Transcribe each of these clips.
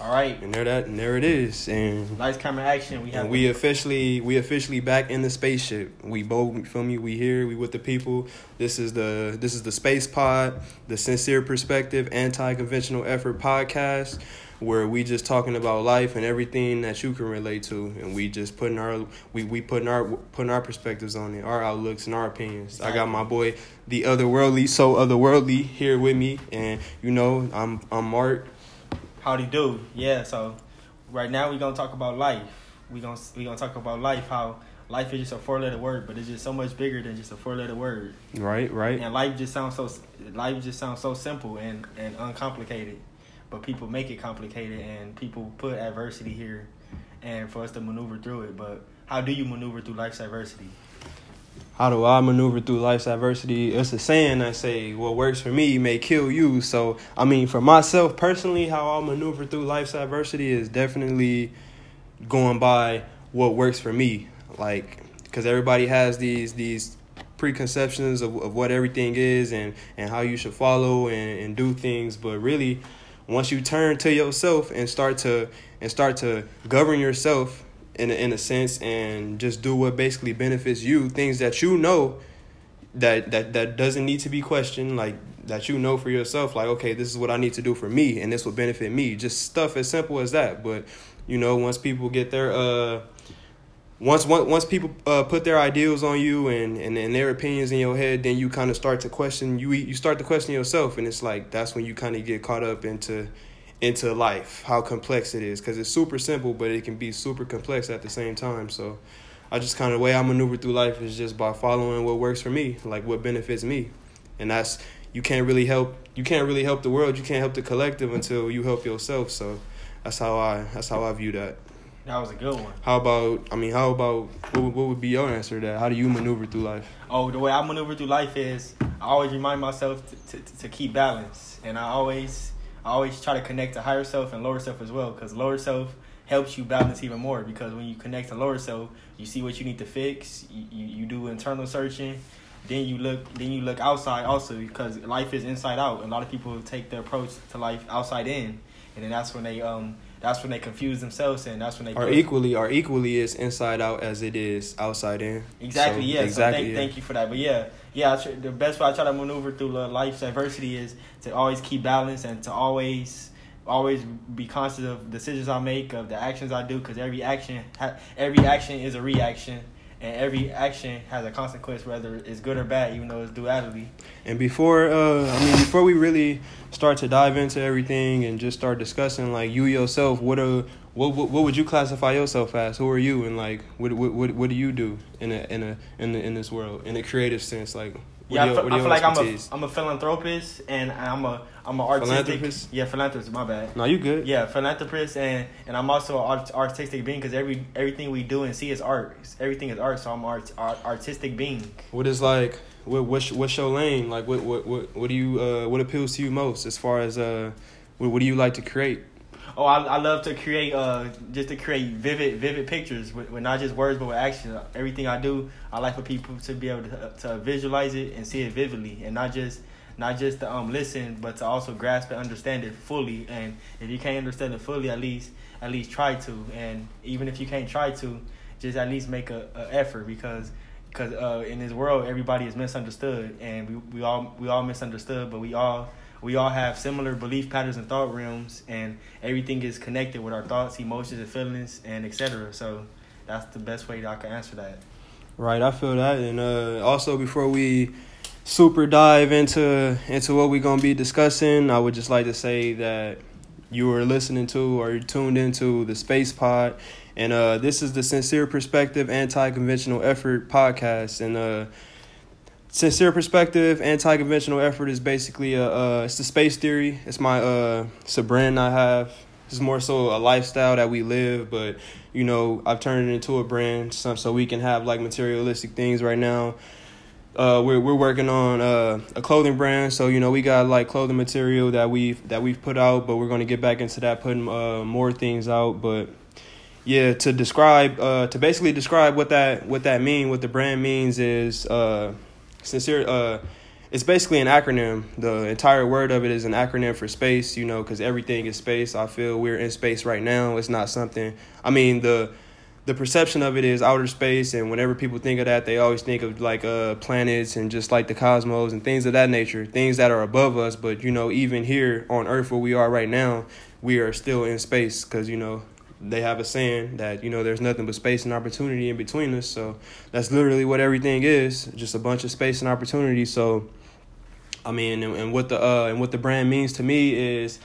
All right. And there that and there it is. And Lights, camera, action. We have and we officially we officially back in the spaceship. We both you feel me. We here. We with the people. This is the this is the space pod, the sincere perspective, anti conventional effort podcast, where we just talking about life and everything that you can relate to, and we just putting our we we putting our putting our perspectives on it, our outlooks and our opinions. I got my boy, the otherworldly, so otherworldly, here with me, and you know I'm I'm Mark. Howdy do. Yeah, so right now we're gonna talk about life. We gonna we gonna talk about life, how life is just a four letter word, but it's just so much bigger than just a four letter word. Right, right. And life just sounds so life just sounds so simple and, and uncomplicated. But people make it complicated and people put adversity here and for us to maneuver through it. But how do you maneuver through life's adversity? How do I maneuver through life's adversity? It's a saying I say, what works for me may kill you. So, I mean, for myself personally, how I'll maneuver through life's adversity is definitely going by what works for me. Like, because everybody has these these preconceptions of, of what everything is and, and how you should follow and, and do things. But really, once you turn to yourself and start to and start to govern yourself in a, in a sense and just do what basically benefits you things that you know that that that doesn't need to be questioned like that you know for yourself like okay this is what I need to do for me and this will benefit me. Just stuff as simple as that. But you know once people get their uh once once once people uh, put their ideals on you and, and, and their opinions in your head, then you kind of start to question you you start to question yourself, and it's like that's when you kind of get caught up into into life, how complex it is, because it's super simple, but it can be super complex at the same time. So, I just kind of the way I maneuver through life is just by following what works for me, like what benefits me, and that's you can't really help you can't really help the world, you can't help the collective until you help yourself. So, that's how I that's how I view that. That was a good one. How about I mean, how about what would, what would be your answer to that? How do you maneuver through life? Oh, the way I maneuver through life is I always remind myself to, to, to keep balance, and I always I always try to connect to higher self and lower self as well, because lower self helps you balance even more. Because when you connect to lower self, you see what you need to fix. You, you, you do internal searching. Then you look. Then you look outside also, because life is inside out. A lot of people take their approach to life outside in, and then that's when they um that's when they confuse themselves and that's when they are equally are equally as inside out as it is outside in. Exactly. So, yeah. Exactly. So thank, yeah. thank you for that. But yeah, yeah. The best way I try to maneuver through life's adversity is to always keep balance and to always always be conscious of decisions I make, of the actions I do, because every action every action is a reaction and every action has a consequence, whether it's good or bad, even though it's duality. And before, uh, I mean, before we really start to dive into everything and just start discussing, like you yourself, what a what, what what would you classify yourself as? Who are you, and like what what what, what do you do in a in a in the, in this world in a creative sense? Like yeah, I feel, I feel like I'm a I'm a philanthropist and I'm a I'm an artistic philanthropist. Yeah, philanthropist. My bad. No, you good. Yeah, philanthropist and and I'm also an art, artistic being because every everything we do and see is art. Everything is art, so I'm art, art artistic being. What is like? What what's, what's your lane? Like what what what what do you uh what appeals to you most as far as uh what, what do you like to create? Oh, I, I love to create uh just to create vivid vivid pictures with, with not just words but with action. Everything I do, I like for people to be able to to visualize it and see it vividly, and not just not just to um listen, but to also grasp and understand it fully. And if you can't understand it fully, at least at least try to. And even if you can't try to, just at least make a, a effort because because uh, in this world everybody is misunderstood, and we, we all we all misunderstood, but we all we all have similar belief patterns and thought realms, and everything is connected with our thoughts, emotions, and feelings, and etc. So that's the best way that I can answer that. Right, I feel that, and uh, also before we super dive into into what we're gonna be discussing, I would just like to say that you are listening to or tuned into the Space Pod, and uh, this is the Sincere Perspective Anti Conventional Effort podcast, and uh sincere perspective anti-conventional effort is basically a it's the space theory. It's my uh it's a brand i have. It's more so a lifestyle that we live but you know i've turned it into a brand so, so we can have like materialistic things right now. Uh we're we're working on uh, a clothing brand so you know we got like clothing material that we've that we've put out but we're going to get back into that putting uh more things out. But yeah to describe uh to basically describe what that what that mean what the brand means is uh sincere uh it's basically an acronym. The entire word of it is an acronym for space, you know, because everything is space. I feel we're in space right now. It's not something. I mean, the the perception of it is outer space, and whenever people think of that, they always think of like uh planets and just like the cosmos and things of that nature, things that are above us. But you know, even here on Earth, where we are right now, we are still in space because you know they have a saying that you know there's nothing but space and opportunity in between us. So that's literally what everything is, just a bunch of space and opportunity. So I mean, and, and what the uh, and what the brand means to me is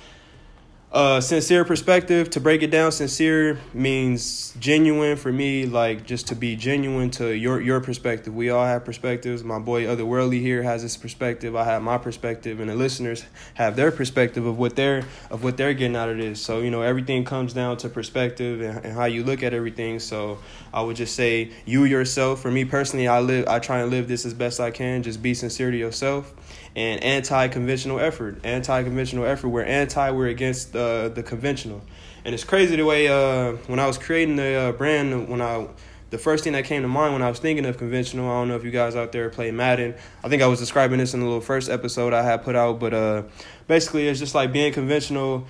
uh, sincere perspective. To break it down, sincere means genuine for me. Like just to be genuine to your your perspective. We all have perspectives. My boy Otherworldly here has his perspective. I have my perspective, and the listeners have their perspective of what they're of what they're getting out of this. So you know, everything comes down to perspective and, and how you look at everything. So I would just say you yourself. For me personally, I live. I try and live this as best I can. Just be sincere to yourself and anti-conventional effort. Anti-conventional effort. We're anti. We're against uh, the conventional. And it's crazy the way uh, when I was creating the uh, brand, when I the first thing that came to mind when I was thinking of conventional. I don't know if you guys out there play Madden. I think I was describing this in the little first episode I had put out, but uh, basically it's just like being conventional.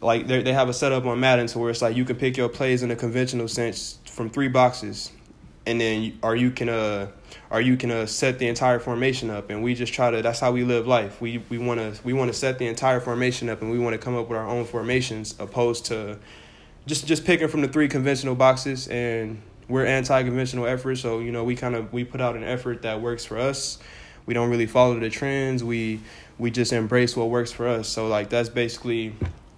Like they they have a setup on Madden to where it's like you can pick your plays in a conventional sense from three boxes, and then or you can uh or you can uh, set the entire formation up and we just try to that's how we live life. We we want to we want to set the entire formation up and we want to come up with our own formations opposed to just just picking from the three conventional boxes and we're anti-conventional efforts so you know we kind of we put out an effort that works for us. We don't really follow the trends. We we just embrace what works for us. So like that's basically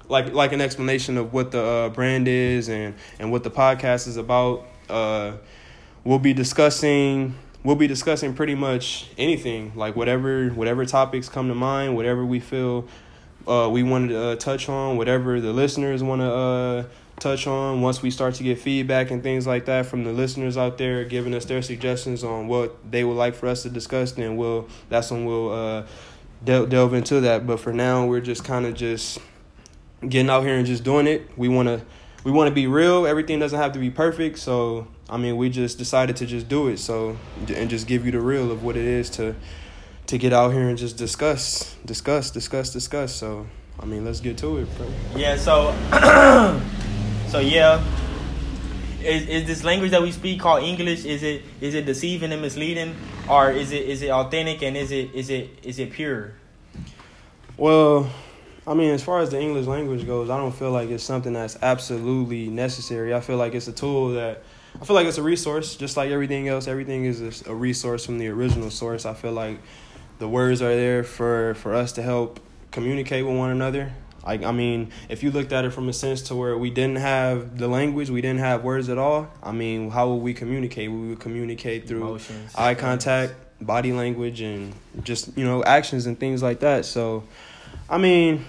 like like an explanation of what the uh, brand is and and what the podcast is about. Uh, we'll be discussing we'll be discussing pretty much anything, like whatever whatever topics come to mind, whatever we feel uh, we want to uh, touch on, whatever the listeners want to uh, touch on. Once we start to get feedback and things like that from the listeners out there, giving us their suggestions on what they would like for us to discuss, then we'll that's when we'll uh, del- delve into that. But for now, we're just kind of just getting out here and just doing it. We want to we want to be real. Everything doesn't have to be perfect, so I mean, we just decided to just do it. So and just give you the real of what it is to to get out here and just discuss, discuss, discuss, discuss. So I mean, let's get to it, bro. Yeah. So so yeah. Is, is this language that we speak called English? Is it is it deceiving and misleading, or is it is it authentic and is it is it is it pure? Well, I mean, as far as the English language goes, I don't feel like it's something that's absolutely necessary. I feel like it's a tool that I feel like it's a resource, just like everything else. Everything is a resource from the original source. I feel like the words are there for for us to help communicate with one another. Like I mean, if you looked at it from a sense to where we didn't have the language, we didn't have words at all. I mean, how would we communicate? We would communicate through Emotions, eye contact, body language, and just you know actions and things like that. So, I mean,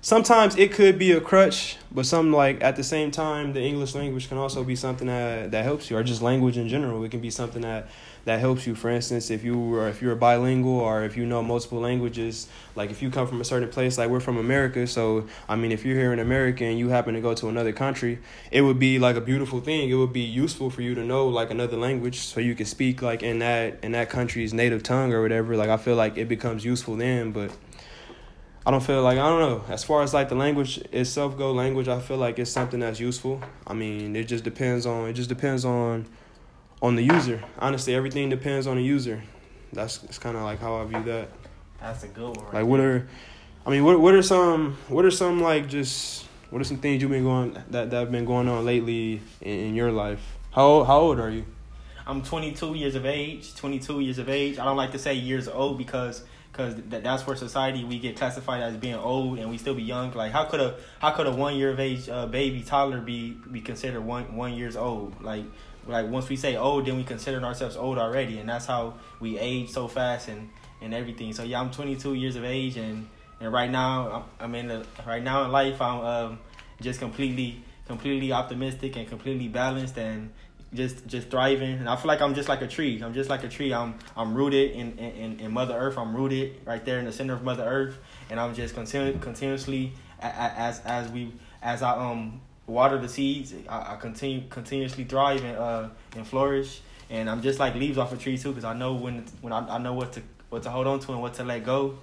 sometimes it could be a crutch, but some like at the same time, the English language can also be something that that helps you, or just language in general. It can be something that that helps you. For instance, if you are if you're bilingual or if you know multiple languages, like if you come from a certain place, like we're from America, so I mean, if you're here in America and you happen to go to another country, it would be like a beautiful thing. It would be useful for you to know like another language, so you can speak like in that in that country's native tongue or whatever. Like I feel like it becomes useful then, but I don't feel like I don't know. As far as like the language itself go, language I feel like it's something that's useful. I mean, it just depends on it just depends on on the user. Honestly, everything depends on the user. That's it's kind of like how I view that. That's a good one. Like what are, I mean, what what are some what are some like just what are some things you've been going that that have been going on lately in, in your life? How how old are you? I'm 22 years of age. 22 years of age. I don't like to say years old because because th- that's where society we get classified as being old and we still be young. Like how could a how could a one year of age uh, baby toddler be be considered one one years old? Like like once we say old, then we consider ourselves old already, and that's how we age so fast and and everything. So yeah, I'm 22 years of age and and right now I'm, I'm in the right now in life I'm um, just completely completely optimistic and completely balanced and just just thriving. And i feel like i'm just like a tree. I'm just like a tree. I'm i'm rooted in in, in mother earth. I'm rooted right there in the center of mother earth. And i'm just continu- continuously as as we as i um water the seeds i, I continue continuously thrive and uh and flourish. And i'm just like leaves off a tree too because i know when when I, I know what to what to hold on to and what to let go,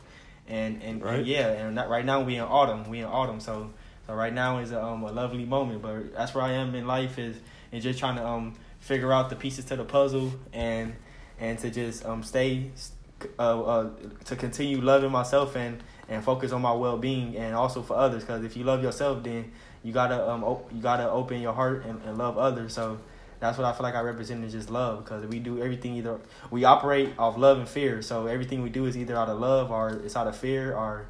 and and, Right. and yeah, and that, right now we in autumn, we in autumn, so so right now is a, um, a lovely moment. But that's where I am in life is and just trying to um figure out the pieces to the puzzle and and to just um stay uh, uh to continue loving myself and and focus on my well being and also for others. Because if you love yourself then you gotta um op- you gotta open your heart and, and love others. So that's what I feel like I represent is just love because we do everything either we operate off love and fear. So everything we do is either out of love or it's out of fear or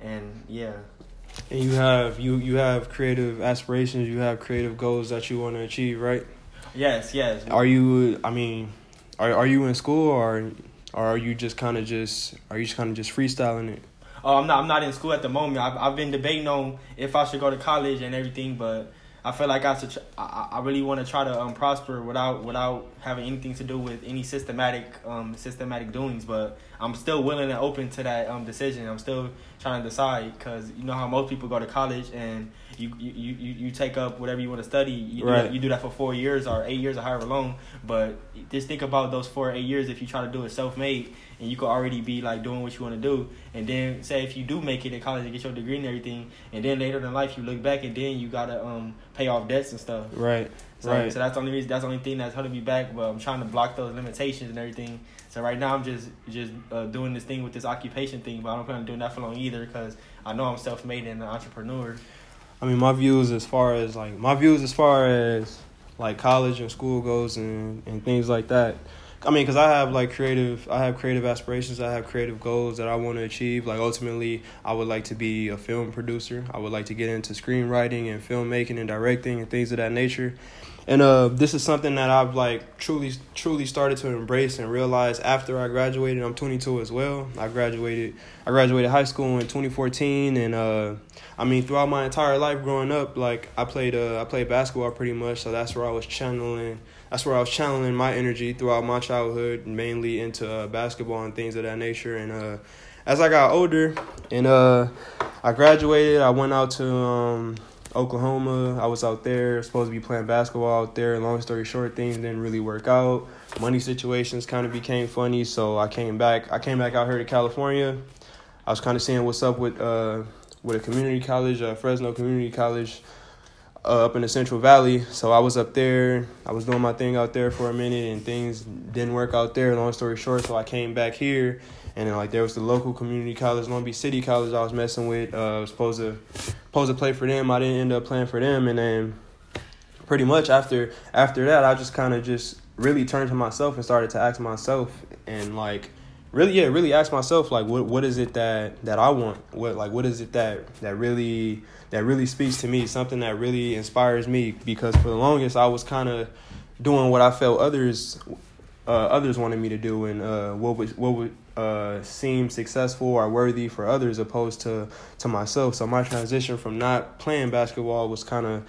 and yeah And you have you you have creative aspirations, you have creative goals that you want to achieve, right? yes yes Are you? I mean, are are you in school or or are you just kind of just are you just kind of just freestyling it? Oh, I'm not. I'm not in school at the moment. I've I've been debating on if I should go to college and everything, but I feel like I should. I I really want to try to um prosper without without having anything to do with any systematic um systematic doings. But I'm still willing and open to that um decision. I'm still trying to decide because you know how most people go to college and you you you, you take up whatever you want to study. You do Right. that, you do that for four years or eight years or however long. But just think about those four or eight years if you try to do it self made and you could already be like doing what you want to do. And then say if you do make it in college and get your degree and everything, and then later in life you look back and then you gotta um pay off debts and stuff. Right. So, Right. so that's the only reason. That's the only thing that's holding me back. But I'm trying to block those limitations and everything. So right now I'm just just uh, doing this thing with this occupation thing, but I don't plan on doing that for long either because I know I'm self made and an entrepreneur. I mean, my views as far as like my views as far as like college and school goes and and things like that. I mean, because I have like creative, I have creative aspirations. I have creative goals that I want to achieve. Like ultimately, I would like to be a film producer. I would like to get into screenwriting and filmmaking and directing and things of that nature. And uh, this is something that I've like truly, truly started to embrace and realize after I graduated. I'm 22 as well. I graduated, I graduated high school in 2014, and uh, I mean throughout my entire life growing up, like I played, uh, I played basketball pretty much. So that's where I was channeling. That's where I was channeling my energy throughout my childhood, mainly into uh, basketball and things of that nature. And uh, as I got older, and uh, I graduated, I went out to um, Oklahoma. I was out there, supposed to be playing basketball out there. Long story short, things didn't really work out. Money situations kind of became funny, so I came back. I came back out here to California. I was kind of seeing what's up with uh, with a community college, uh, Fresno Community College, uh, up in the Central Valley. So I was up there. I was doing my thing out there for a minute, and things didn't work out there. Long story short, so I came back here, and then like there was the local community college, Long Beach City College. I was messing with. Uh, I was supposed to supposed to play for them. I didn't end up playing for them, and then pretty much after after that, I just kind of just really turned to myself and started to ask myself and like really yeah really ask myself like what what is it that that I want what like what is it that that really that really speaks to me something that really inspires me because for the longest I was kind of doing what I felt others uh, others wanted me to do and uh, what was what would uh, seem successful or worthy for others opposed to to myself. So my transition from not playing basketball was kind of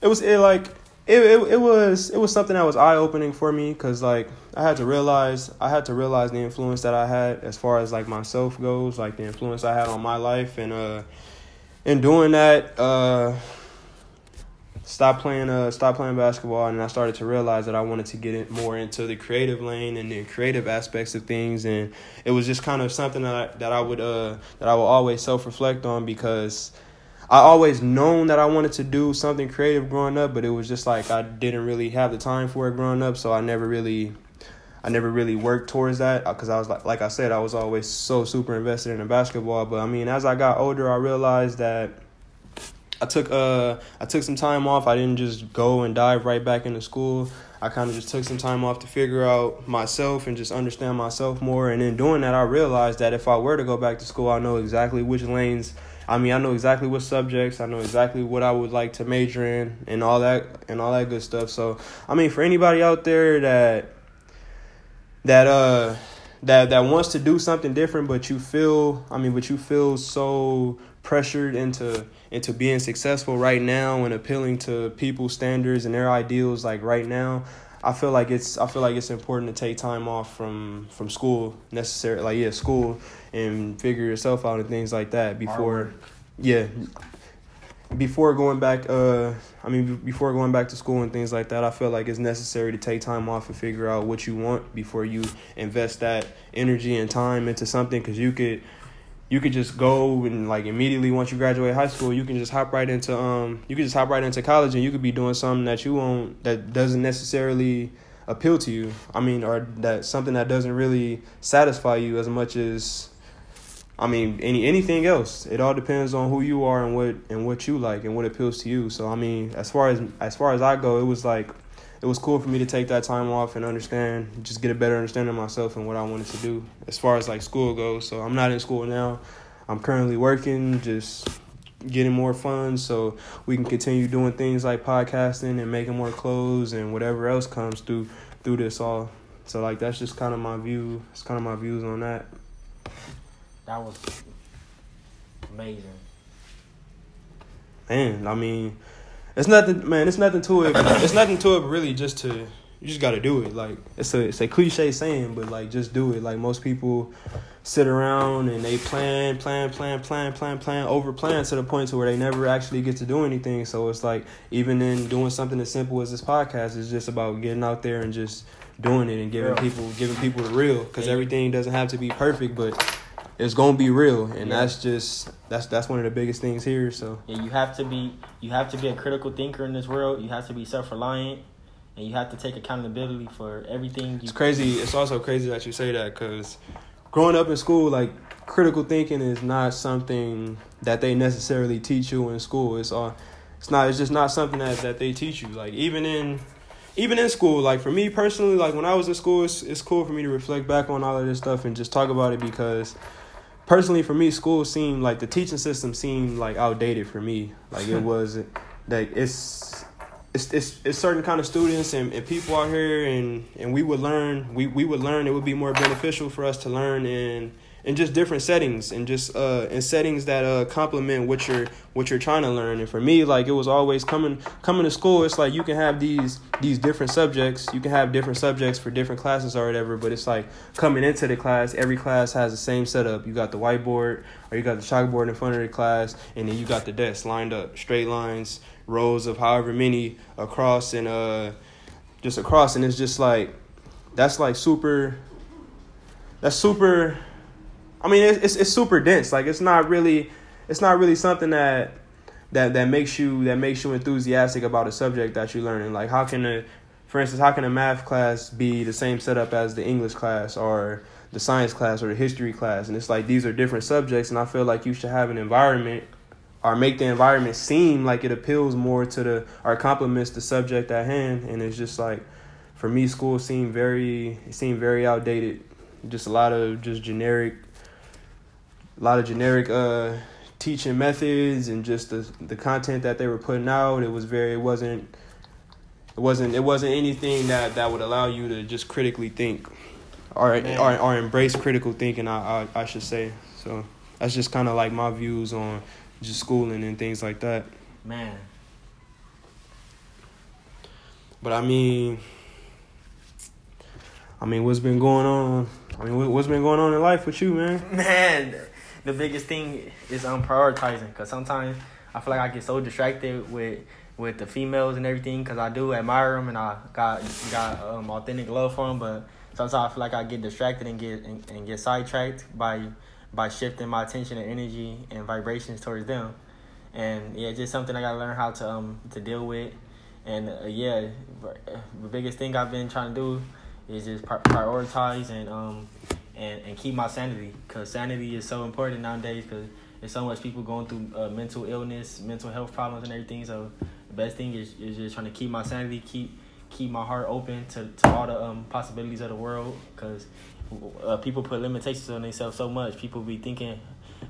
it was it like it, it it was it was something that was eye opening for me because like I had to realize I had to realize the influence that I had as far as like myself goes, like the influence I had on my life, and uh, in doing that, uh, stop playing uh stop playing basketball, and I started to realize that I wanted to get it more into the creative lane and the creative aspects of things, and it was just kind of something that I, that I would uh that I would always self reflect on because. I always known that I wanted to do something creative growing up, but it was just like I didn't really have the time for it growing up, so I never really I never really worked towards that because I was like like I said I was always so super invested in the basketball, but I mean as I got older I realized that I took uh I took some time off. I didn't just go and dive right back into school. I kind of just took some time off to figure out myself and just understand myself more. And in doing that, I realized that if I were to go back to school, I know exactly which lanes. I mean, I know exactly what subjects. I know exactly what I would like to major in, and all that, and all that good stuff. So, I mean, for anybody out there that that uh that that wants to do something different, but you feel, I mean, but you feel so pressured into into being successful right now and appealing to people's standards and their ideals like right now i feel like it's i feel like it's important to take time off from from school necessary like yeah school and figure yourself out and things like that before yeah before going back, uh, I mean, before going back to school and things like that, I feel like it's necessary to take time off and figure out what you want before you invest that energy and time into something. Because you could, you could just go and like immediately once you graduate high school, you can just hop right into um, you can just hop right into college and you could be doing something that you won't that doesn't necessarily appeal to you. I mean, or that something that doesn't really satisfy you as much as I mean, any anything else. It all depends on who you are and what and what you like and what appeals to you. So I mean, as far as as far as I go, it was like it was cool for me to take that time off and understand, just get a better understanding of myself and what I wanted to do as far as like school goes. So I'm not in school now. I'm currently working, just getting more funds so we can continue doing things like podcasting and making more clothes and whatever else comes through through this all. So like that's just kind of my view. It's kind of my views on that. That was amazing. Man, I mean, it's nothing, man. It's nothing to it. It's nothing to it, really just to you just got to do it. Like it's a it's a cliche saying, but like just do it. Like most people sit around and they plan, plan, plan, plan, plan, plan, over plan to the point to where they never actually get to do anything. So it's like even in doing something as simple as this podcast, it's just about getting out there and just doing it and giving yeah. people giving people the real because everything doesn't have to be perfect, but it's gonna be real, and yeah. that's just that's that's one of the biggest things here. So yeah, you have to be you have to be a critical thinker in this world. You have to be self reliant, and you have to take accountability for everything. it's crazy. It's also crazy that you say that because growing up in school, like critical thinking is not something that they necessarily teach you in school. It's all it's not. It's just not something that that they teach you. Like even in even in school, like for me personally, like when I was in school, it's, it's cool for me to reflect back on all of this stuff and just talk about it because personally for me school seemed like the teaching system seemed like outdated for me. Like it was like it's it's, it's, it's certain kind of students and, and people out here and, and we would learn we, we would learn it would be more beneficial for us to learn in in just different settings and just uh in settings that uh complement what you're what you're trying to learn. And for me like it was always coming coming to school it's like you can have these these different subjects you can have different subjects for different classes or whatever but it's like coming into the class every class has the same setup. You got the whiteboard or you got the chalkboard in front of the class and then you got the desk lined up straight lines rows of however many across and uh just across. And it's just like that's like super that's super I mean, it's, it's, it's super dense. Like it's not really it's not really something that that that makes you that makes you enthusiastic about a subject that you're learning. Like how can a for instance, how can a math class be the same setup as the English class or the science class or the history class? And it's like these are different subjects, and I feel like you should have an environment or make the environment seem like it appeals more to the or complements the subject at hand. And it's just like for me, school seemed very it seemed very outdated. Just a lot of just generic a lot of generic uh, teaching methods and just the the content that they were putting out. It was very it wasn't it wasn't it wasn't anything that that would allow you to just critically think or or, or embrace critical thinking. I I, I should say so. That's just kind of like my views on just schooling and things like that. Man. But I mean, I mean, what's been going on? I mean, what's been going on in life with you, man? Man, the biggest thing is um prioritizing because sometimes I feel like I get so distracted with with the females and everything because I do admire them and I got got um authentic love for them, but sometimes I feel like I get distracted and get and, and get sidetracked by by shifting my attention and energy and vibrations towards them, and yeah, just something I gotta learn how to um to deal with, and uh, yeah, the biggest thing I've been trying to do is just prioritize and um and, and keep my sanity because sanity is so important nowadays because there's so much people going through uh, mental illness, mental health problems, and everything. So the best thing is, is just trying to keep my sanity, keep keep my heart open to, to all the um, possibilities of the world because uh, people put limitations on themselves so much. People be thinking,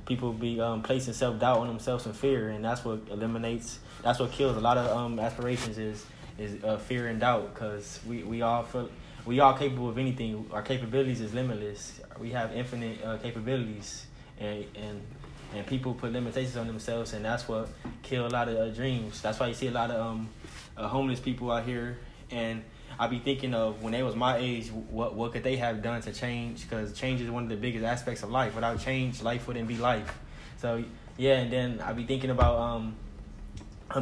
people be um, placing self doubt on themselves and fear, and that's what eliminates. That's what kills a lot of um, aspirations is is uh, fear and doubt because we, we all feel we are capable of anything. Our capabilities is limitless. We have infinite uh, capabilities, and and and people put limitations on themselves, and that's what kill a lot of uh, dreams. That's why you see a lot of um, uh, homeless people out here, and I be thinking of when they was my age, what what could they have done to change? Because change is one of the biggest aspects of life. Without change, life wouldn't be life. So yeah, and then I be thinking about um,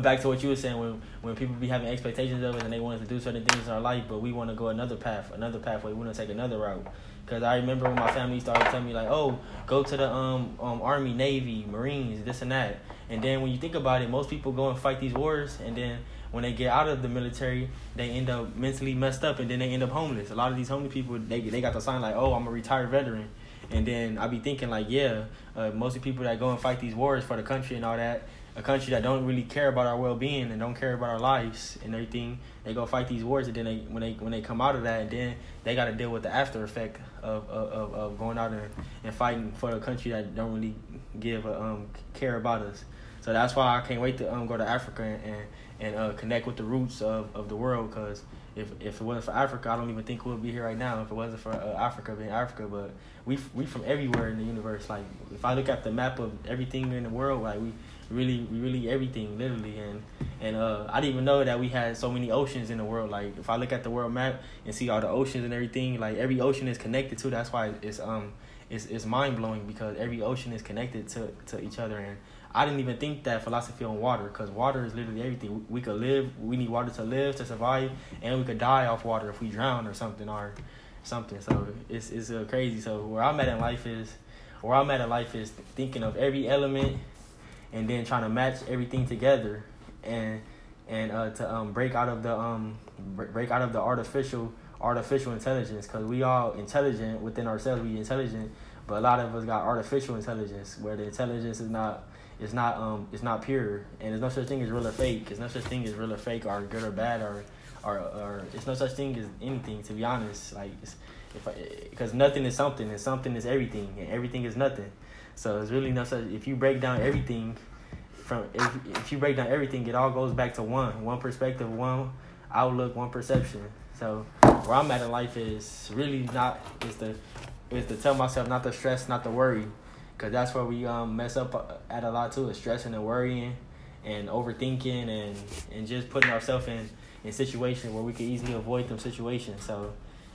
back to what you were saying when when people be having expectations of us and they want us to do certain things in our life, but we want to go another path, another pathway. We want to take another route. Because I remember when my family started telling me like, "Oh, go to the um um army, navy, marines, this and that." And then when you think about it, most people go and fight these wars, and then when they get out of the military, they end up mentally messed up, and then they end up homeless. A lot of these homeless people, they they got the sign like, "Oh, I'm a retired veteran," and then I be thinking like, yeah, uh, most of people that go and fight these wars for the country and all that, a country that don't really care about our well being and don't care about our lives and everything, they go fight these wars and then they when they when they come out of that and then they got to deal with the after effect of, of, of going out and, and fighting for a country that don't really give a, um care about us. So that's why I can't wait to um go to Africa and and, uh, connect with the roots of, of the world because if if it wasn't for Africa, I don't even think we'll be here right now. If it wasn't for uh, Africa being Africa, but we we from everywhere in the universe. Like if I look at the map of everything in the world, like we really really everything literally. And and uh I didn't even know that we had so many oceans in the world. Like if I look at the world map and see all the oceans and everything like every ocean is connected to that's why it's um it's it's mind blowing because every ocean is connected to to each other. And I didn't even think that philosophy on water because water is literally everything. We could live we need water to live to survive and we could die off water if we drown or something or something. So it's it's uh, crazy. So where I'm at in life is where I'm at in life is thinking of every element and then trying to match everything together and and uh, to um, break out of the um break out of the artificial artificial intelligence because we all intelligent within ourselves we intelligent but a lot of us got artificial intelligence where the intelligence is not it's not um it's not pure and there's no such thing as real or fake there's no such thing as real or fake or good or bad or or or it's no such thing as anything to be honest like it's, if because nothing is something and something is everything and everything is nothing so it's really no such. If you break down everything, from if if you break down everything, it all goes back to one, one perspective, one outlook, one perception. So where I'm at in life is really not is to is to tell myself not to stress, not to worry, because that's where we um mess up at a lot too. Is stressing and worrying, and overthinking, and and just putting ourselves in in situations where we could easily avoid them situations. So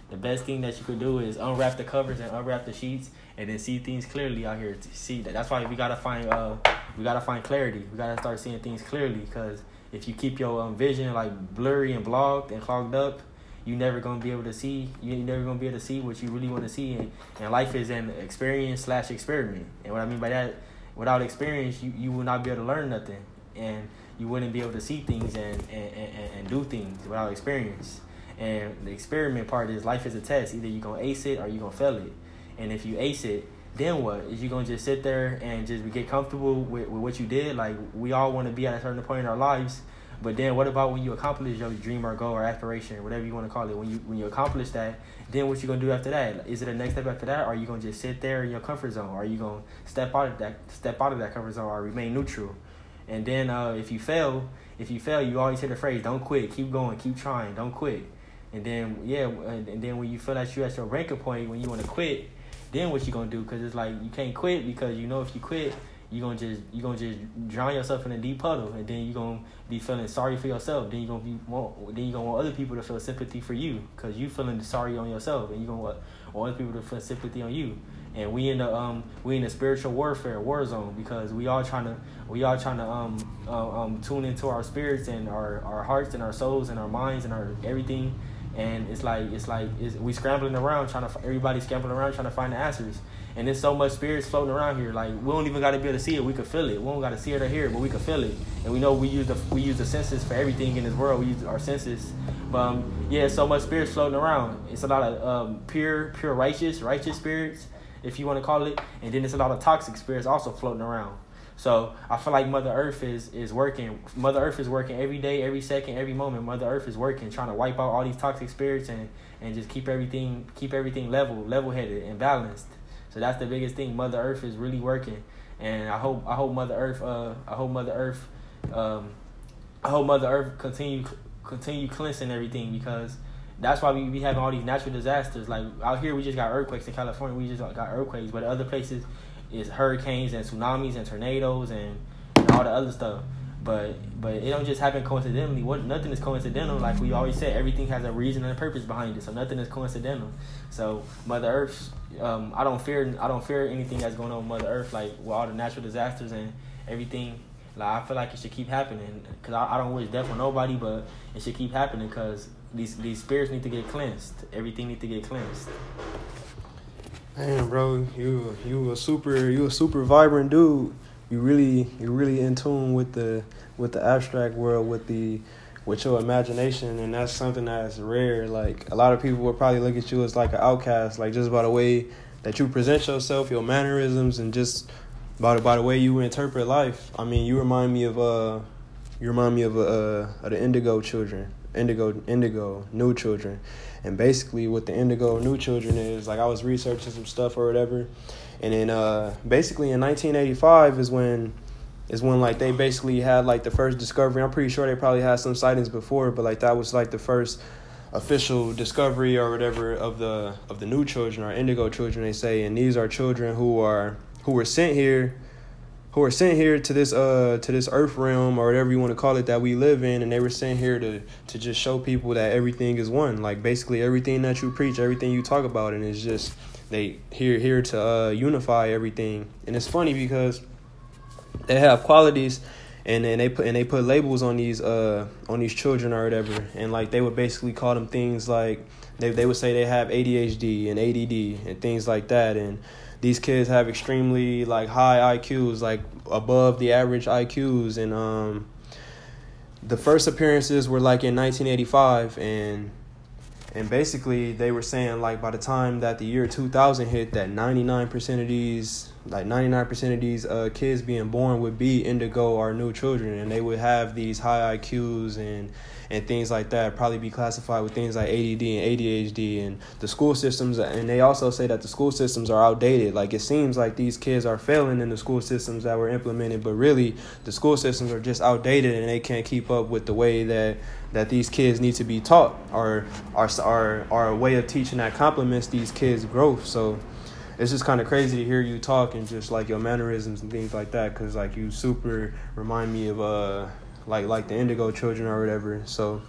the best thing that you could do is unwrap the covers and unwrap the sheets and then see things clearly out here. To see that that's why we gotta find uh we gotta find clarity. We gotta start seeing things clearly because if you keep your um, vision like blurry and blocked and clogged up you never gonna be able to see you never gonna be able to see what you really want to see. And, and life is an experience slash experiment. And what i mean by that without experience you, you will not be able to learn nothing. And you wouldn't be able to see things and, and, and, and do things without experience and the experiment part is life is a test. Either you're gonna ace it or you're gonna fail it. And if you ace it, then what? Is you gonna just sit there and just get comfortable with, with what you did? Like we all wanna be at a certain point in our lives. But then what about when you accomplish your dream or goal or aspiration, whatever you want to call it? When you when you accomplish that, then what you gonna do after that? Is it a next step after that, or are you gonna just sit there in your comfort zone, or are you gonna step out of that step out of that comfort zone, or remain neutral? And then uh, if you fail, if you fail, you always hear the phrase, "Don't quit, keep going, keep trying, don't quit." And then yeah, and then when you feel like you're at your breaking point, when you want to quit, then what you gonna do? Because it's like you can't quit because you know if you quit, you gonna just you gonna just drown yourself in a deep puddle, and then you gonna be feeling sorry for yourself. Then you gonna be want, then you gonna want other people to feel sympathy for you because you feeling sorry on yourself, and you gonna want, other people to feel sympathy on you. And we in the um we in the spiritual warfare war zone because we all trying to we all trying to um, um um tune into our spirits and our our hearts and our souls and our minds and our everything and it's like it's like it's, we scrambling around trying to everybody scrambling around trying to find the answers. And there's so much spirits floating around here. Like we don't even got to be able to see it. We can feel it. We don't got to see it or hear it but we can feel it. And we know we use the we use the senses for everything in this world. We use our senses. But um, yeah so much spirits floating around. It's a lot of um, pure pure righteous righteous spirits if you want to call it. And then there's a lot of toxic spirits also floating around so I feel like Mother Earth is is working. Mother Earth is working every day, every second, every moment. Mother Earth is working, trying to wipe out all these toxic spirits and and just keep everything keep everything level, level headed and balanced. So that's the biggest thing. Mother Earth is really working, and I hope I hope Mother Earth uh I hope Mother Earth um I hope Mother Earth continue continue cleansing everything because that's why we be having all these natural disasters. Like out here, we just got earthquakes in California. We just got earthquakes, but other places is hurricanes and tsunamis and tornadoes and, and all the other stuff. But but it don't just happen coincidentally. What nothing is coincidental. Like we always say, everything has a reason and a purpose behind it. So nothing is coincidental. So Mother Earth, um, I don't fear I don't fear anything that's going on with Mother Earth. Like with all the natural disasters and everything Like I feel like it should keep happening because I, I don't wish death on nobody, but it should keep happening because these these spirits need to get cleansed. Everything need to get cleansed. Man, bro, you you a super you a super vibrant dude. You really you really in tune with the with the abstract world with the with your imagination and that's something that's rare. Like a lot of people would probably look at you as like an outcast, like just by the way that you present yourself, your mannerisms and just by the by the way you interpret life. I mean, you remind me of uh you remind me of uh of the Indigo children. Indigo Indigo New Children. And basically, what the Indigo New Children is, like I was researching some stuff or whatever, and then uh, basically in 1985 is when is when like they basically had like the first discovery. I'm pretty sure they probably had some sightings before, but like that was like the first official discovery or whatever of the of the new children or indigo children they say and these are children who are who were sent here who are sent here to this uh to this earth realm or whatever you want to call it that we live in and they were sent here to to just show people that everything is one. Like basically everything that you preach everything you talk about and it's just they here here to uh unify everything. And it's funny because they have qualities and then they put and they put labels on these uh on these children or whatever. And like they would basically call them things like they they would say they have ADHD and ADD and things like that. And these kids have extremely like high IQs, like above the average IQs, and um, the first appearances were like in 1985, and and basically they were saying like by the time that the year 2000 hit, that 99% of these like 99% of these uh, kids being born would be indigo or new children, and they would have these high IQs and and things like that probably be classified with things like ADD and ADHD and the school systems and they also say that the school systems are outdated. Like it seems like these kids are failing in the school systems that were implemented but really the school systems are just outdated and they can't keep up with the way that that these kids need to be taught or are are a way of teaching that complements these kids growth. So it's just kind of crazy to hear you talk and just like your mannerisms and things like that because like you super remind me of uh like like the Indigo Children or whatever. So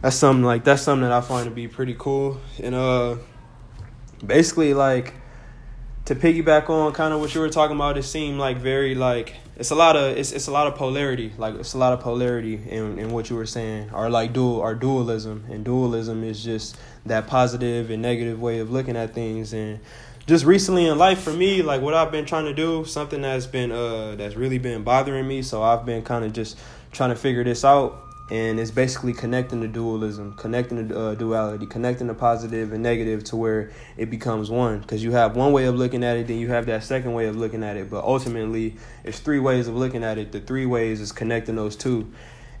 that's something like that's something that I find to be pretty cool. And uh, basically like to piggyback on kind of what you were talking about, it seemed like very like it's a lot of it's it's a lot of polarity. Like it's a lot of polarity in in what you were saying, or like dual or dualism. And dualism is just that positive and negative way of looking at things and just recently in life for me, like what I've been trying to do, something that's been uh that's really been bothering me. So I've been kind of just trying to figure this out, and it's basically connecting the dualism, connecting the uh, duality, connecting the positive and negative to where it becomes one. Because you have one way of looking at it, then you have that second way of looking at it. But ultimately, it's three ways of looking at it. The three ways is connecting those two,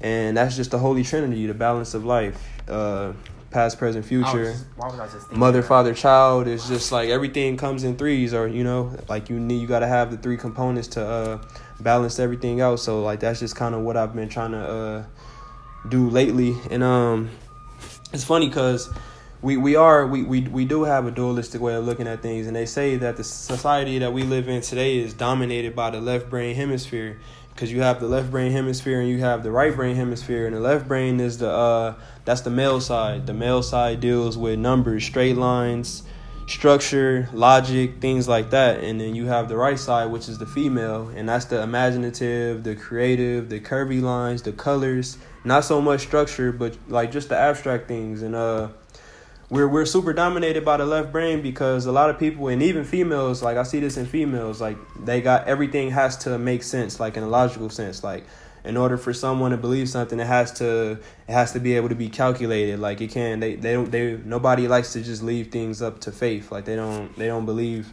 and that's just the holy trinity, the balance of life. Uh, past, present, future. Was, mother, that? father, child. It's just like everything comes in threes, or you know, like you need you got to have the three components to uh, balance everything out. So like that's just kind of what I've been trying to uh, do lately, and um, it's funny because. We, we are we, we we do have a dualistic way of looking at things and they say that the society that we live in today is dominated by the left brain hemisphere because you have the left brain hemisphere and you have the right brain hemisphere and the left brain is the uh that's the male side the male side deals with numbers straight lines structure logic things like that. And then you have the right side which is the female. And that's the imaginative the creative the curvy lines the colors. Not so much structure but like just the abstract things. And uh we're we're super dominated by the left brain because a lot of people and even females like I see this in females like they got everything has to make sense like in a logical sense. Like in order for someone to believe something it has to it has to be able to be calculated. Like it can they they don't they nobody likes to just leave things up to faith. Like they don't they don't believe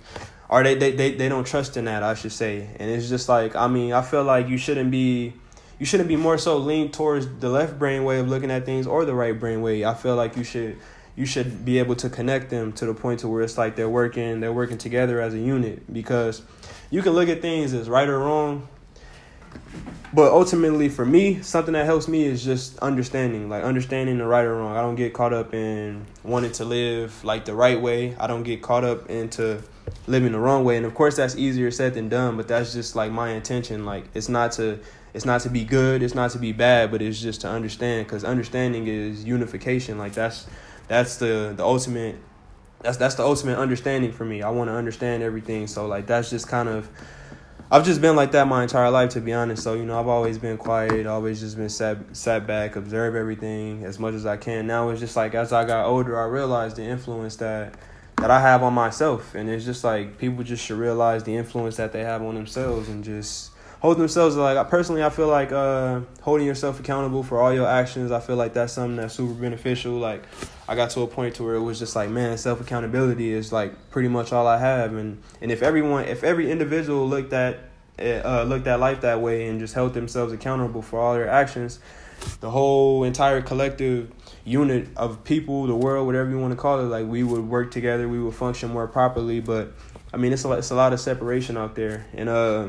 or they they they, they don't trust in that I should say. And it's just like I mean I feel like you shouldn't be you shouldn't be more so lean towards the left brain way of looking at things or the right brain way. I feel like you should you should be able to connect them to the point to where it's like they're working they're working together as a unit. Because you can look at things as right or wrong but ultimately for me something that helps me is just understanding like understanding the right or wrong. I don't get caught up in wanting to live like the right way. I don't get caught up into living the wrong way. And of course that's easier said than done but that's just like my intention. Like it's not to it's not to be good it's not to be bad but it's just to understand because understanding is unification. Like that's that's the the ultimate that's that's the ultimate understanding for me. I want to understand everything. So like that's just kind of I've just been like that my entire life, to be honest. So you know, I've always been quiet, always just been sat sat back, observe everything as much as I can. Now it's just like as I got older, I realized the influence that that I have on myself, and it's just like people just should realize the influence that they have on themselves and just hold themselves like personally I feel like uh, holding yourself accountable for all your actions I feel like that's something that's super beneficial. Like I got to a point to where it was just like man self accountability is like pretty much all I have. And and if everyone if every individual looked at uh, looked at life that way and just held themselves accountable for all their actions the whole entire collective unit of people the world whatever you want to call it like we would work together we would function more properly. But I mean it's a, it's a lot of separation out there. And uh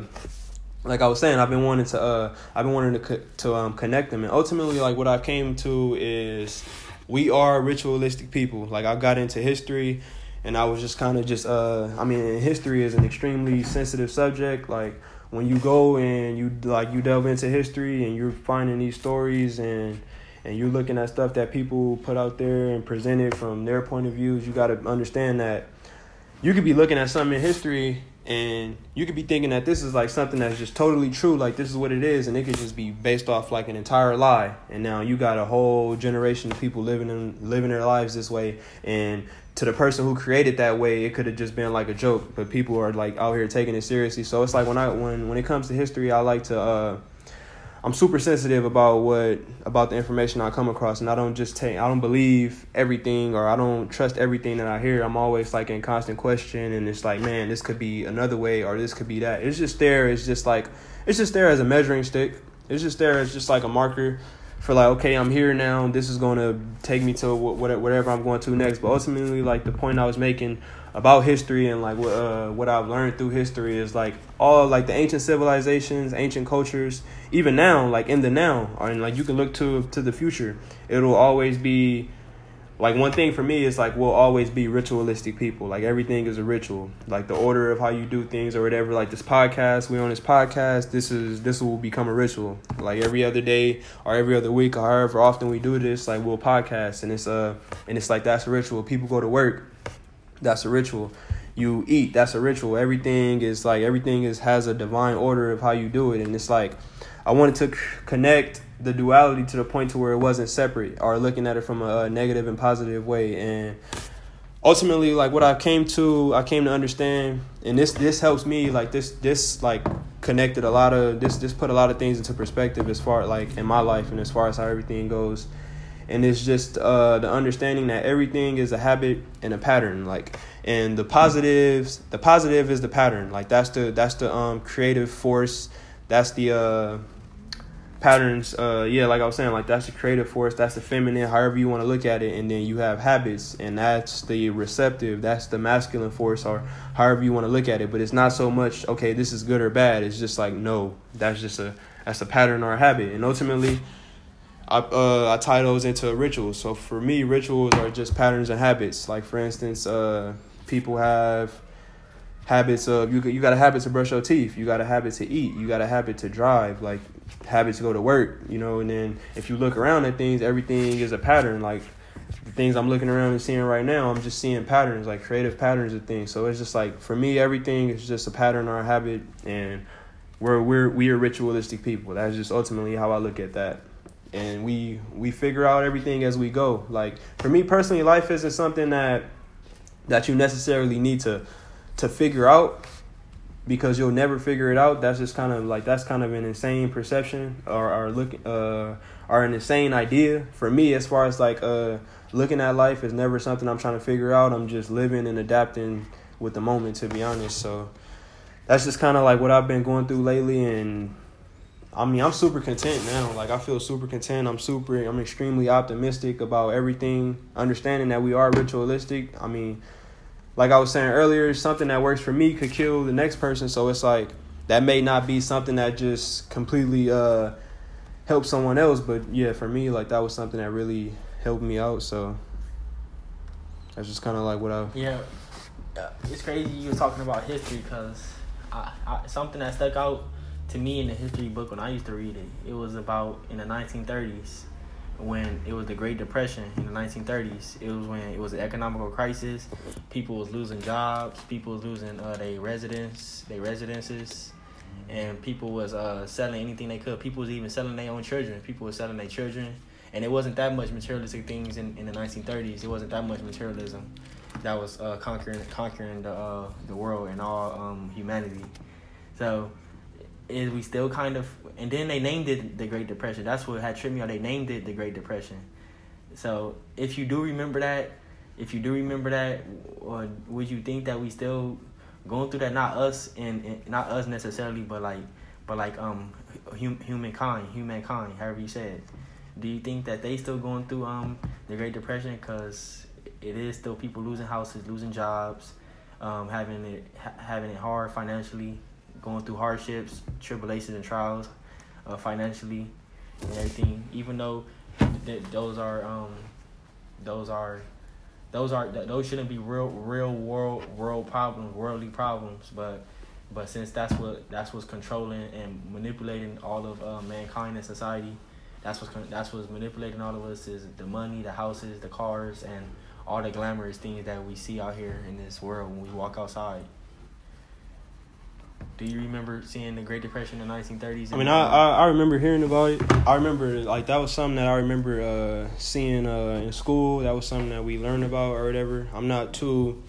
like I was saying, I've been wanting to uh, I've been wanting to co- to um, connect them, and ultimately, like what I came to is we are ritualistic people. Like I got into history, and I was just kind of just uh, I mean, history is an extremely sensitive subject. Like when you go and you like you delve into history and you're finding these stories and and you're looking at stuff that people put out there and presented from their point of views, you got to understand that you could be looking at something in history and you could be thinking that this is like something that's just totally true like this is what it is and it could just be based off like an entire lie. And now you got a whole generation of people living in living their lives this way and to the person who created that way it could have just been like a joke. But people are like out here taking it seriously. So it's like when i when when it comes to history i like to uh I'm super sensitive about what about the information I come across, and I don't just take I don't believe everything or I don't trust everything that I hear. I'm always like in constant question, and it's like, man, this could be another way or this could be that. It's just there. It's just like it's just there as a measuring stick. It's just there as just like a marker for like, okay, I'm here now. This is to take me to whatever I'm going to next. But ultimately, like the point I was making about history and like what uh, what I've learned through history is like all like the ancient civilizations, ancient cultures, even now, like in the now, and like you can look to to the future. It'll always be like one thing for me is like we'll always be ritualistic people. Like everything is a ritual. Like the order of how you do things or whatever. Like this podcast, we on this podcast. This is this will become a ritual. Like every other day or every other week or however often we do this, like we'll podcast and it's uh and it's like that's a ritual. People go to work that's a ritual. You eat, that's a ritual. Everything is like everything is has a divine order of how you do it, and it's like I wanted to connect the duality to the point to where it wasn't separate or looking at it from a negative and positive way and ultimately like what i came to i came to understand and this this helps me like this this like connected a lot of this this put a lot of things into perspective as far like in my life and as far as how everything goes and it's just uh, the understanding that everything is a habit and a pattern like and the positives the positive is the pattern. Like that's the that's the um creative force. That's the uh patterns uh yeah like i was saying like that's the creative force. That's the feminine however you want to look at it. And then you have habits and that's the receptive that's the masculine force or however you want to look at it. But it's not so much okay this is good or bad. It's just like no that's just a that's a pattern or a habit. And ultimately I uh I tie those into rituals. So for me, rituals are just patterns and habits. Like for instance, uh, people have habits of you. You got a habit to brush your teeth. You got a habit to eat. You got a habit to drive. Like habit to go to work. You know, and then if you look around at things, everything is a pattern. Like the things I'm looking around and seeing right now, I'm just seeing patterns, like creative patterns of things. So it's just like for me, everything is just a pattern or a habit, and we're we're we are ritualistic people. That's just ultimately how I look at that and we we figure out everything as we go. Like for me personally, life isn't something that that you necessarily need to to figure out because you'll never figure it out. That's just kind of like that's kind of an insane perception or or look uh or an insane idea for me as far as like uh looking at life is never something I'm trying to figure out. I'm just living and adapting with the moment to be honest. So that's just kind of like what I've been going through lately and I mean, I'm super content now. Like I feel super content. I'm super I'm extremely optimistic about everything, understanding that we are ritualistic. I mean, like I was saying earlier, something that works for me could kill the next person, so it's like that may not be something that just completely uh helps someone else, but yeah, for me like that was something that really helped me out, so that's just kind of like what I Yeah. It's crazy you were talking about history cuz I, I, something that stuck out to me in the history book when I used to read it, it was about in the 1930s when it was the Great Depression in the 1930s. It was when it was an economical crisis. People was losing jobs. People was losing uh, their residence, their residences, and people was uh, selling anything they could. People was even selling their own children. People was selling their children, and it wasn't that much materialistic things in, in the 1930s. It wasn't that much materialism that was uh, conquering conquering the uh, the world and all um, humanity. So, is we still kind of and then they named it the Great Depression. That's what had tripped me out. They named it the Great Depression. So if you do remember that, if you do remember that, or would you think that we still going through that? Not us and, and not us necessarily, but like, but like um, hum, humankind, humankind, however you said. Do you think that they still going through um the Great Depression? Cause it is still people losing houses, losing jobs, um, having it ha- having it hard financially, going through hardships, tribulations, and trials, uh, financially, and everything. Even though th- those are um, those are those are those shouldn't be real real world world problems, worldly problems, but but since that's what that's what's controlling and manipulating all of uh, mankind and society, that's what's that's what's manipulating all of us is the money, the houses, the cars, and all the glamorous things that we see out here in this world when we walk outside. Do you remember seeing the Great Depression in the 1930s? I mean, I, I, I remember hearing about it. I remember like that was something that I remember uh, seeing uh, in school. That was something that we learned about or whatever. I'm not too,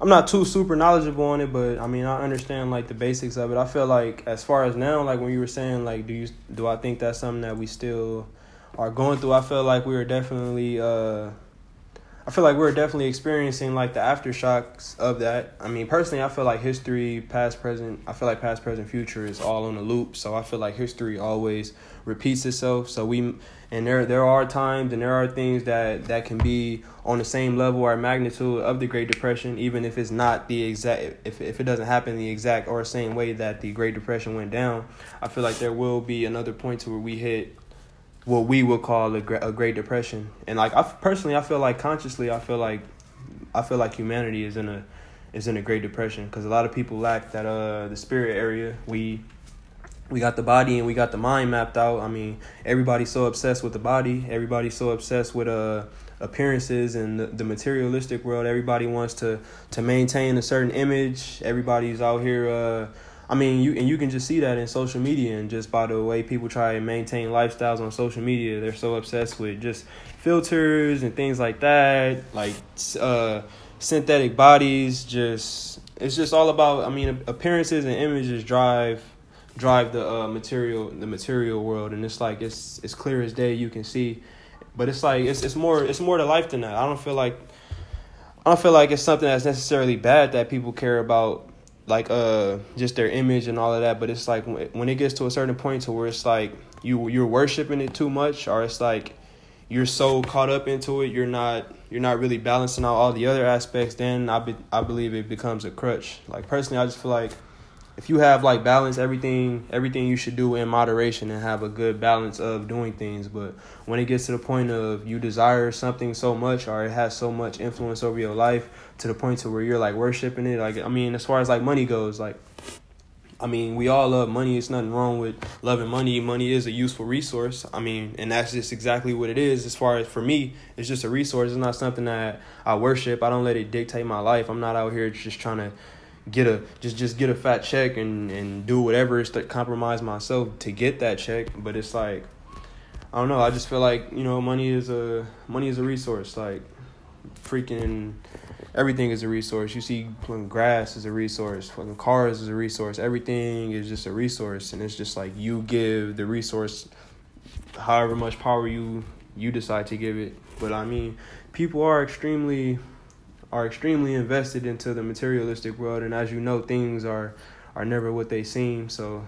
I'm not too super knowledgeable on it, but I mean I understand like the basics of it. I feel like as far as now, like when you were saying like, do you do I think that's something that we still are going through? I feel like we were definitely. Uh, I feel like we're definitely experiencing like the aftershocks of that. I mean, personally, I feel like history, past, present, I feel like past, present, future is all on a loop. So I feel like history always repeats itself. So we, and there there are times and there are things that that can be on the same level or magnitude of the Great Depression, even if it's not the exact, if if it doesn't happen the exact or same way that the Great Depression went down. I feel like there will be another point to where we hit what we would call a, a Great Depression. And like I personally, I feel like consciously, I feel like I feel like humanity is in a is in a Great Depression because a lot of people lack that uh the spirit area. We we got the body and we got the mind mapped out. I mean, everybody's so obsessed with the body. Everybody's so obsessed with uh appearances and the, the materialistic world. Everybody wants to to maintain a certain image. Everybody's out here uh I mean, you and you can just see that in social media and just by the way people try and maintain lifestyles on social media. They're so obsessed with just filters and things like that, like uh, synthetic bodies. Just it's just all about. I mean, appearances and images drive drive the uh, material the material world, and it's like it's it's clear as day. You can see, but it's like it's it's more it's more to life than that. I don't feel like I don't feel like it's something that's necessarily bad that people care about like uh just their image and all of that but it's like when it gets to a certain point to where it's like you you're worshiping it too much or it's like you're so caught up into it you're not you're not really balancing out all the other aspects then i be, i believe it becomes a crutch. Like personally i just feel like if you have like balance everything everything you should do in moderation and have a good balance of doing things but when it gets to the point of you desire something so much or it has so much influence over your life to the point to where you're like worshiping it like i mean as far as like money goes like I mean, we all love money. It's nothing wrong with loving money. Money is a useful resource. I mean, and that's just exactly what it is. As far as for me, it's just a resource. It's not something that I worship. I don't let it dictate my life. I'm not out here just trying to get a just just get a fat check and and do whatever. Is to compromise myself to get that check. But it's like i don't know. I just feel like you know money is a money is a resource. Like freaking everything is a resource. You see grass is a resource. Fucking cars is a resource. Everything is just a resource. And it's just like you give the resource however much power you you decide to give it. But i mean people are extremely are extremely invested into the materialistic world, and as you know, things are are never what they seem. So,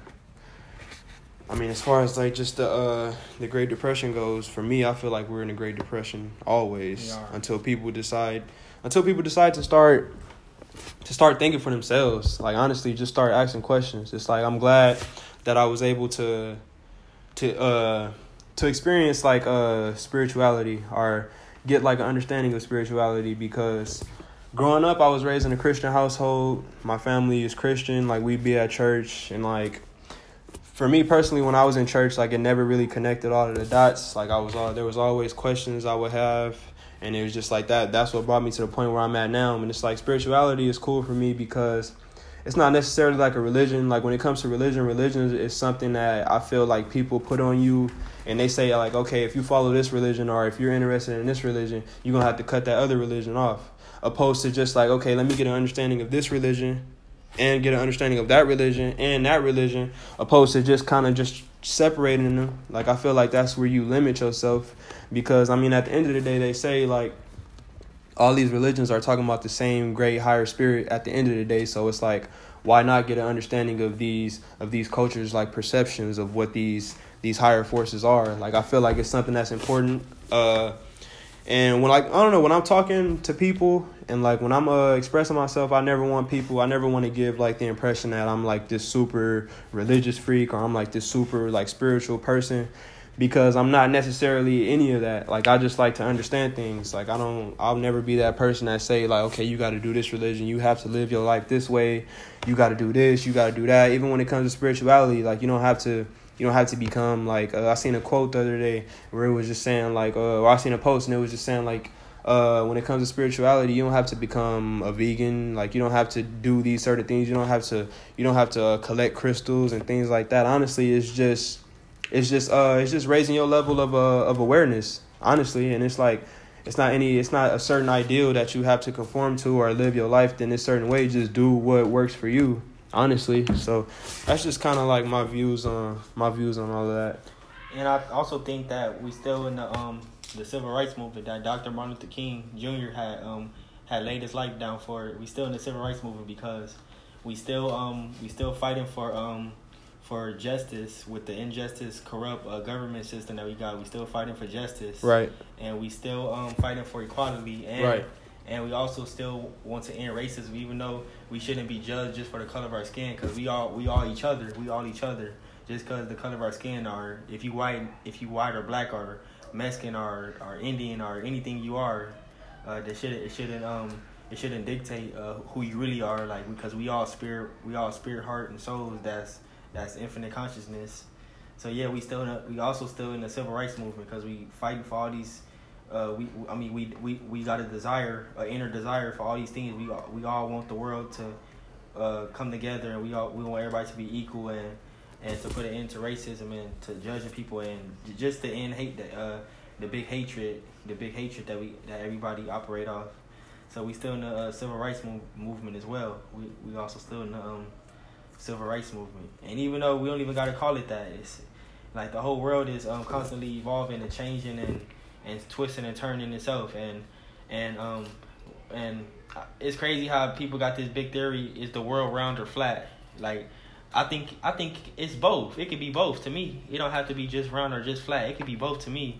I mean, as far as like just the uh, the Great Depression goes, for me, I feel like we're in a Great Depression always until people decide until people decide to start to start thinking for themselves. Like honestly, just start asking questions. It's like I'm glad that I was able to to uh to experience like uh spirituality or get like an understanding of spirituality because growing up I was raised in a Christian household. My family is Christian, like we'd be at church and like for me personally when I was in church like it never really connected all of the dots. Like I was all there was always questions I would have and it was just like that that's what brought me to the point where I'm at now. And it's like spirituality is cool for me because it's not necessarily like a religion. Like when it comes to religion, religion is something that I feel like people put on you and they say like, okay, if you follow this religion or if you're interested in this religion, you're gonna have to cut that other religion off. Opposed to just like, okay, let me get an understanding of this religion and get an understanding of that religion and that religion, opposed to just kind of just separating them. Like I feel like that's where you limit yourself because I mean at the end of the day they say like all these religions are talking about the same great higher spirit at the end of the day so it's like why not get an understanding of these of these cultures like perceptions of what these these higher forces are? Like i feel like it's something that's important uh and when like i don't know when i'm talking to people and like when i'm uh expressing myself i never want people i never want to give like the impression that i'm like this super religious freak or i'm like this super like spiritual person because I'm not necessarily any of that. Like I just like to understand things. Like I don't I'll never be that person that say like okay, you got to do this religion. You have to live your life this way. You got to do this, you got to do that. Even when it comes to spirituality, like you don't have to you don't have to become like uh, I seen a quote the other day where it was just saying like uh I seen a post and it was just saying like uh, when it comes to spirituality, you don't have to become a vegan. Like you don't have to do these certain things. You don't have to. You don't have to uh, collect crystals and things like that. Honestly, it's just it's just uh it's just raising your level of uh of awareness honestly. And it's like it's not any it's not a certain ideal that you have to conform to or live your life in a certain way. Just do what works for you honestly. So that's just kind of like my views on my views on all of that. And i also think that we still in the um the civil rights movement that dr martin luther king jr had um had laid his life down for. We still in the civil rights movement because we still um we still fighting for um for justice with the injustice, corrupt uh, government system that we got. We still fighting for justice, right? And we still um, fighting for equality, and right. and we also still want to end racism, even though we shouldn't be judged just for the color of our skin, because we all we all each other, we all each other. Just because the color of our skin, or if you white, if you white or black or Mexican or or Indian or anything you are, uh, that should it shouldn't um it shouldn't dictate uh, who you really are, like because we all spirit, we all spirit, heart, and souls. That's that's infinite consciousness. So yeah, we still a, we also still in the civil rights movement because we fighting for all these. Uh, we I mean we we we got a desire, an inner desire for all these things. We all, we all want the world to uh, come together, and we all we want everybody to be equal and and to put an end to racism and to judging people and just to end hate the uh, the big hatred, the big hatred that we that everybody operate off. So we still in the uh, civil rights move, movement as well. We we also still in the um, civil rights movement. And even though we don't even gotta call it that, it's like the whole world is um, constantly evolving and changing and and twisting and turning itself. And and um and it's crazy how people got this big theory is the world round or flat. Like i think i think it's both. It could be both to me. It don't have to be just round or just flat. It could be both to me.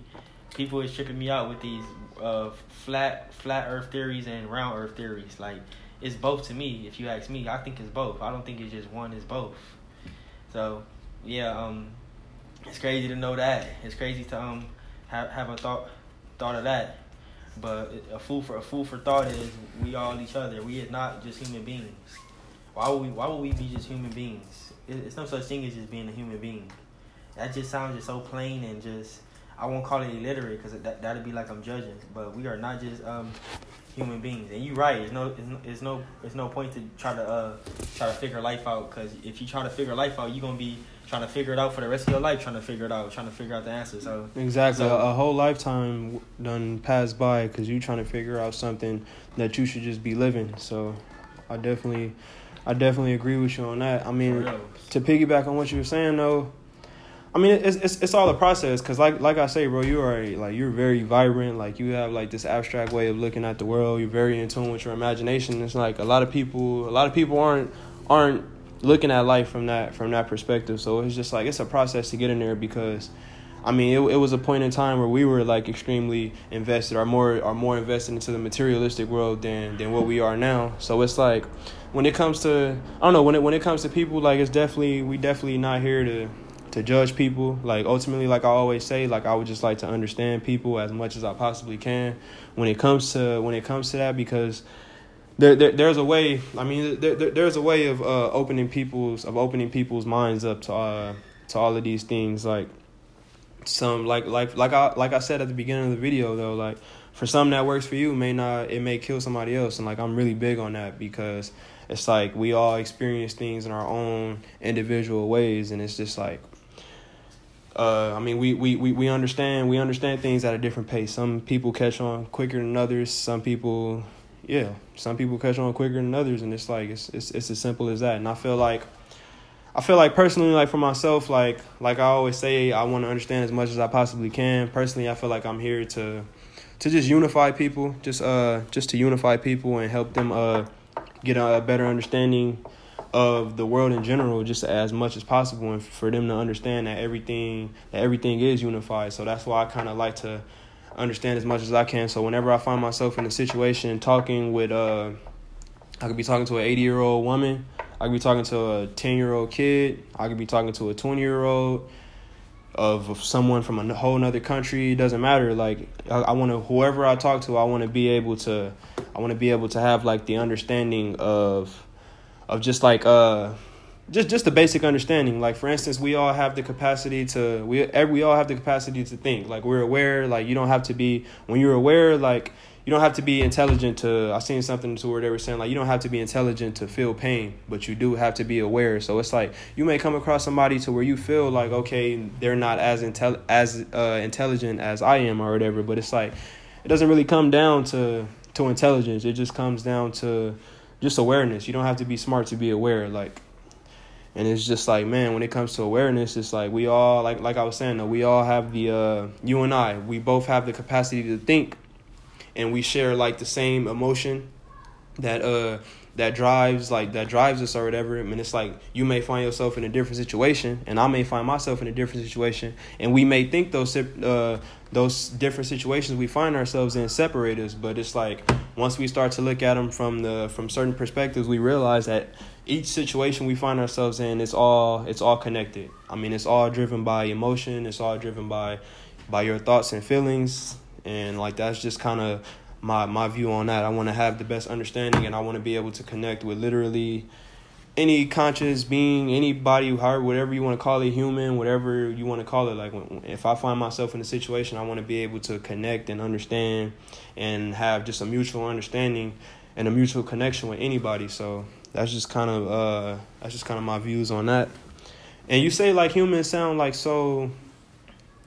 People is tripping me out with these uh flat flat earth theories and round earth theories. Like it's both to me. If you ask me, I think it's both. I don't think it's just one. It's both. So, yeah, um, it's crazy to know that. It's crazy to um have have a thought thought of that. But a fool for a fool for thought is we all each other. We are not just human beings. Why would we? Why would we be just human beings? It's no such thing as just being a human being. That just sounds just so plain and just. I won't call it illiterate because that that'd be like I'm judging. But we are not just um human beings. And you're right. There's no, there's no, there's no point to try to uh try to figure life out because if you try to figure life out, you're gonna be trying to figure it out for the rest of your life, trying to figure it out, trying to figure out the answer. So exactly, so, a, a whole lifetime done passed by because you're trying to figure out something that you should just be living. So I definitely, I definitely agree with you on that. I mean, to piggyback on what you were saying though, I mean, it's it's it's all a process because like like I say, bro, you are like you're very vibrant. Like you have like this abstract way of looking at the world. You're very in tune with your imagination. It's like a lot of people, a lot of people aren't aren't looking at life from that from that perspective. So it's just like it's a process to get in there because. I mean, it, it was a point in time where we were like extremely invested, or more, are more invested into the materialistic world than than what we are now. So it's like, when it comes to, I don't know, when it when it comes to people, like it's definitely we definitely not here to to judge people. Like ultimately, like I always say, like I would just like to understand people as much as I possibly can when it comes to when it comes to that because there, there there's a way. I mean, there, there there's a way of uh, opening people's of opening people's minds up to uh, to all of these things. Like some like like like I like I said at the beginning of the video though, like for some that works for you may not it may kill somebody else and like i'm really big on that because it's like we all experience things in our own individual ways and it's just like uh, I mean, we, we, we, we understand we understand things at a different pace. Some people catch on quicker than others. Some people, yeah, some people catch on quicker than others, and it's like it's it's it's as simple as that. And I feel like, I feel like personally, like for myself, like like I always say, I want to understand as much as I possibly can. Personally, I feel like I'm here to to just unify people, just uh just to unify people and help them uh get a better understanding of the world in general just as much as possible and for them to understand that everything that everything is unified. So that's why i kind of like to understand as much as i can. So whenever i find myself in a situation talking with uh i could be talking to an 80 year old woman i could be talking to a 10 year old kid i could be talking to a 20 year old of, someone from a whole other country it doesn't matter. Like i, I want to whoever i talk to i want to be able to i want to be able to have like the understanding of of just like uh just just the basic understanding. Like for instance we all have the capacity to we we all have the capacity to think. Like we're aware like you don't have to be when you're aware like you don't have to be intelligent to i seen something to where they were saying like you don't have to be intelligent to feel pain but you do have to be aware. So it's like you may come across somebody to where you feel like okay they're not as intel as uh, intelligent as i am or whatever but it's like it doesn't really come down to to intelligence. It just comes down to just awareness. You don't have to be smart to be aware. Like, and it's just like, man, when it comes to awareness, it's like we all, like, like I was saying, we all have the, uh, you and I, we both have the capacity to think, and we share like the same emotion that, uh, that drives like that drives us or whatever. I mean, it's like you may find yourself in a different situation, and I may find myself in a different situation, and we may think those uh, those different situations we find ourselves in separate us. But it's like once we start to look at them from the from certain perspectives, we realize that each situation we find ourselves in it's all it's all connected. I mean, it's all driven by emotion. It's all driven by by your thoughts and feelings, and like that's just kind of my my view on that. I want to have the best understanding, and I want to be able to connect with literally any conscious being, anybody, however, whatever you want to call it, human, whatever you want to call it. Like, if I find myself in a situation, I want to be able to connect and understand, and have just a mutual understanding and a mutual connection with anybody. So that's just kind of uh, that's just kind of my views on that. And you say like humans sound like so,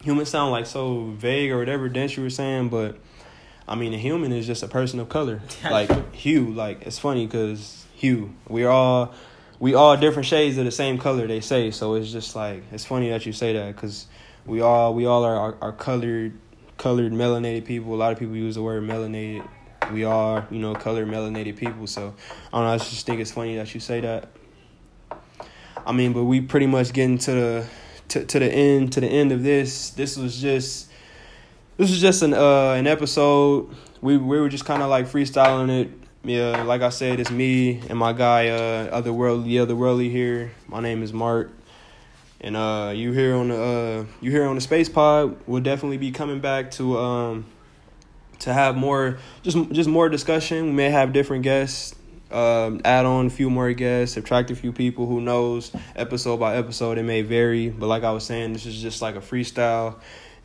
humans sound like so vague or whatever Dent you were saying, but I mean, a human is just a person of color. like hue, like it's funny because hue. We're all we all different shades of the same color. They say so. It's just like it's funny that you say that because we all we all are, are are colored colored melanated people. A lot of people use the word melanated. We are you know colored melanated people. So I don't know. I just think it's funny that you say that. I mean, but we pretty much getting to the to, to the end to the end of this. This was just this was just an uh an episode. We we were just kind of like freestyling it. Yeah, like I said, it's me and my guy, uh, otherworldly, otherworldly here. My name is Mark, and uh, you here on the uh, you here on the Space Pod. We'll definitely be coming back to um to have more just just more discussion. We may have different guests. Um, add on a few more guests, subtract a few people. Who knows? Episode by episode, it may vary. But like I was saying, this is just like a freestyle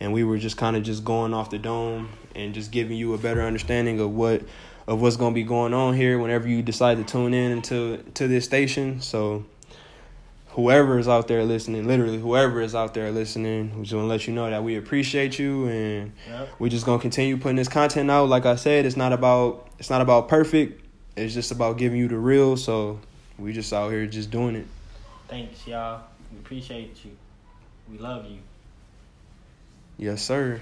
and we were just kind of just going off the dome and just giving you a better understanding of what of what's going to be going on here whenever you decide to tune in into to this station. So whoever is out there listening literally whoever is out there listening we just want to let you know that we appreciate you and yep. we're just going to continue putting this content out. Like i said it's not about it's not about perfect. It's just about giving you the real. So we just out here just doing it. Thanks y'all. We appreciate you. We love you. Yes, sir.